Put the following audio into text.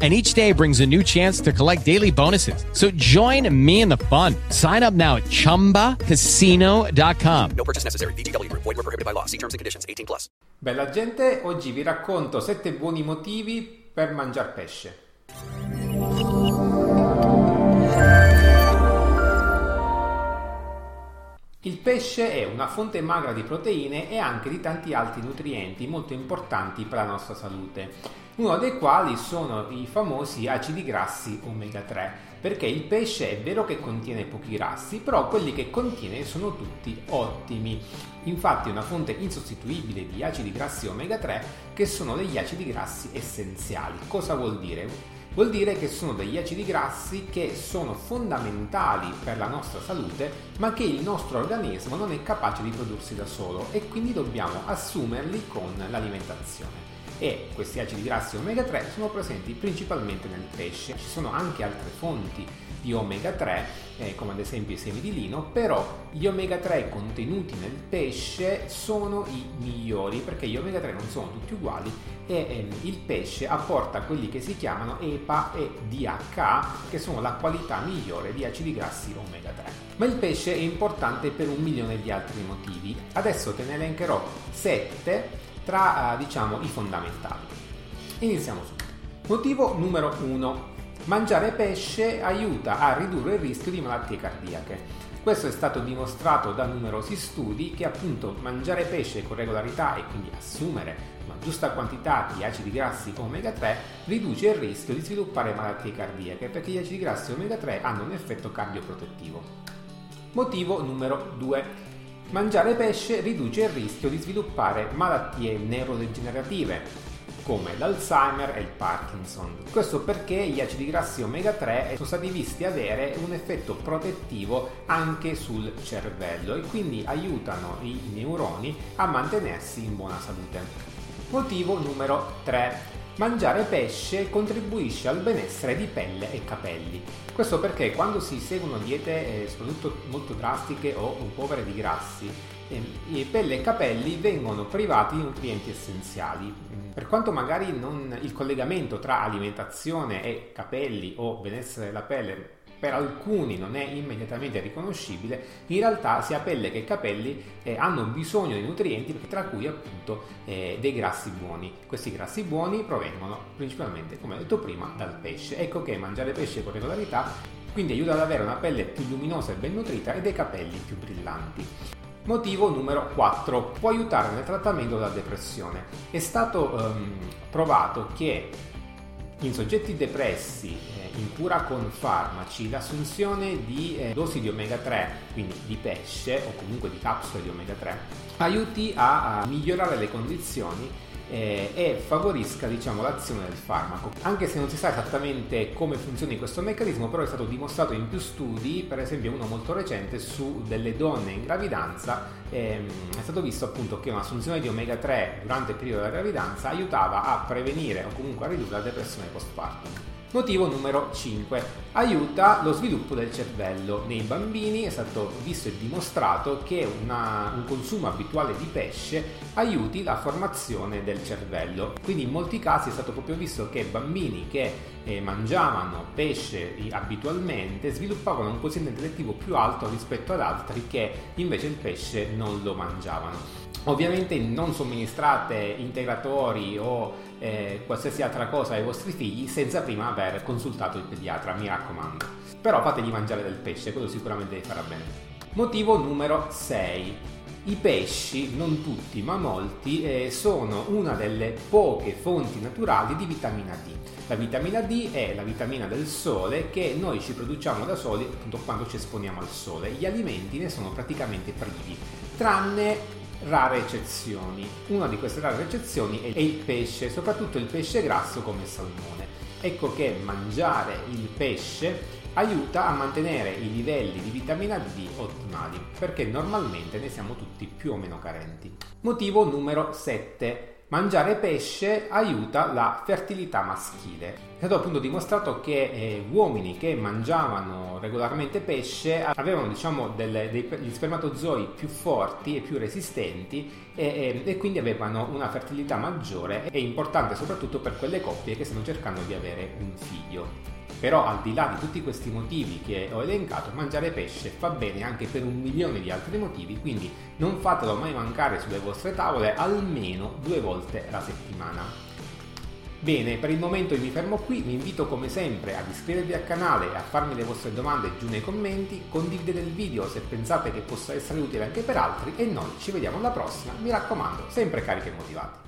and each day brings a new chance to collect daily bonuses. So join me in the fun. Sign up now at ChumbaCasino.com. No purchase necessary. VGW Group. Void were prohibited by law. See terms and conditions. 18 plus. Bella gente, oggi vi racconto 7 buoni motivi per mangiare pesce. Pesce è una fonte magra di proteine e anche di tanti altri nutrienti molto importanti per la nostra salute, uno dei quali sono i famosi acidi grassi omega 3, perché il pesce è vero che contiene pochi grassi, però quelli che contiene sono tutti ottimi. Infatti è una fonte insostituibile di acidi grassi omega 3 che sono degli acidi grassi essenziali. Cosa vuol dire? Vuol dire che sono degli acidi grassi che sono fondamentali per la nostra salute, ma che il nostro organismo non è capace di prodursi da solo e quindi dobbiamo assumerli con l'alimentazione. E questi acidi grassi omega 3 sono presenti principalmente nel pesce. Ci sono anche altre fonti di omega 3, eh, come ad esempio i semi di lino, però gli omega 3 contenuti nel pesce sono i migliori perché gli omega 3 non sono tutti uguali e eh, il pesce apporta quelli che si chiamano EPA e DHA, che sono la qualità migliore di acidi grassi omega 3. Ma il pesce è importante per un milione di altri motivi. Adesso te ne elencherò 7 tra eh, diciamo i fondamentali. Iniziamo subito. Motivo numero 1 Mangiare pesce aiuta a ridurre il rischio di malattie cardiache. Questo è stato dimostrato da numerosi studi che appunto mangiare pesce con regolarità e quindi assumere una giusta quantità di acidi grassi omega 3 riduce il rischio di sviluppare malattie cardiache perché gli acidi grassi omega 3 hanno un effetto cardioprotettivo. Motivo numero 2. Mangiare pesce riduce il rischio di sviluppare malattie neurodegenerative come l'Alzheimer e il Parkinson. Questo perché gli acidi grassi omega 3 sono stati visti avere un effetto protettivo anche sul cervello e quindi aiutano i neuroni a mantenersi in buona salute. Motivo numero 3. Mangiare pesce contribuisce al benessere di pelle e capelli. Questo perché quando si seguono diete eh, soprattutto molto drastiche o povere di grassi, eh, pelle e capelli vengono privati di nutrienti essenziali. Per quanto magari non, il collegamento tra alimentazione e capelli o benessere della pelle per alcuni non è immediatamente riconoscibile, in realtà sia pelle che capelli eh, hanno bisogno di nutrienti, tra cui appunto eh, dei grassi buoni. Questi grassi buoni provengono principalmente, come ho detto prima, dal pesce. Ecco che mangiare pesce con regolarità quindi aiuta ad avere una pelle più luminosa e ben nutrita e dei capelli più brillanti. Motivo numero 4. Può aiutare nel trattamento della depressione. È stato um, provato che in soggetti depressi eh, in con farmaci l'assunzione di eh, dosi di omega 3, quindi di pesce o comunque di capsule di omega 3, aiuti a, a migliorare le condizioni eh, e favorisca diciamo, l'azione del farmaco. Anche se non si sa esattamente come funzioni questo meccanismo, però è stato dimostrato in più studi, per esempio uno molto recente su delle donne in gravidanza, ehm, è stato visto appunto che un'assunzione di omega 3 durante il periodo della gravidanza aiutava a prevenire o comunque a ridurre la depressione postpartum. Motivo numero 5. Aiuta lo sviluppo del cervello. Nei bambini è stato visto e dimostrato che una, un consumo abituale di pesce aiuti la formazione del cervello. Quindi in molti casi è stato proprio visto che bambini che eh, mangiavano pesce abitualmente sviluppavano un quoziente intellettivo più alto rispetto ad altri che invece il pesce non lo mangiavano. Ovviamente non somministrate integratori o eh, qualsiasi altra cosa ai vostri figli senza prima aver consultato il pediatra, mi raccomando. Però fategli mangiare del pesce, quello sicuramente vi farà bene. Motivo numero 6. I pesci, non tutti ma molti, eh, sono una delle poche fonti naturali di vitamina D. La vitamina D è la vitamina del sole che noi ci produciamo da soli appunto quando ci esponiamo al sole. Gli alimenti ne sono praticamente privi, tranne rare eccezioni. Una di queste rare eccezioni è il pesce, soprattutto il pesce grasso come il salmone. Ecco che mangiare il pesce aiuta a mantenere i livelli di vitamina D ottimali, perché normalmente ne siamo tutti più o meno carenti. Motivo numero 7. Mangiare pesce aiuta la fertilità maschile. È stato appunto dimostrato che eh, uomini che mangiavano regolarmente pesce avevano diciamo delle, degli spermatozoi più forti e più resistenti e, e, e quindi avevano una fertilità maggiore e importante soprattutto per quelle coppie che stanno cercando di avere un figlio. Però al di là di tutti questi motivi che ho elencato, mangiare pesce fa bene anche per un milione di altri motivi, quindi non fatelo mai mancare sulle vostre tavole almeno due volte alla settimana. Bene, per il momento io mi fermo qui, vi invito come sempre ad iscrivervi al canale e a farmi le vostre domande giù nei commenti, condividete il video se pensate che possa essere utile anche per altri e noi ci vediamo alla prossima, mi raccomando, sempre carichi e motivati.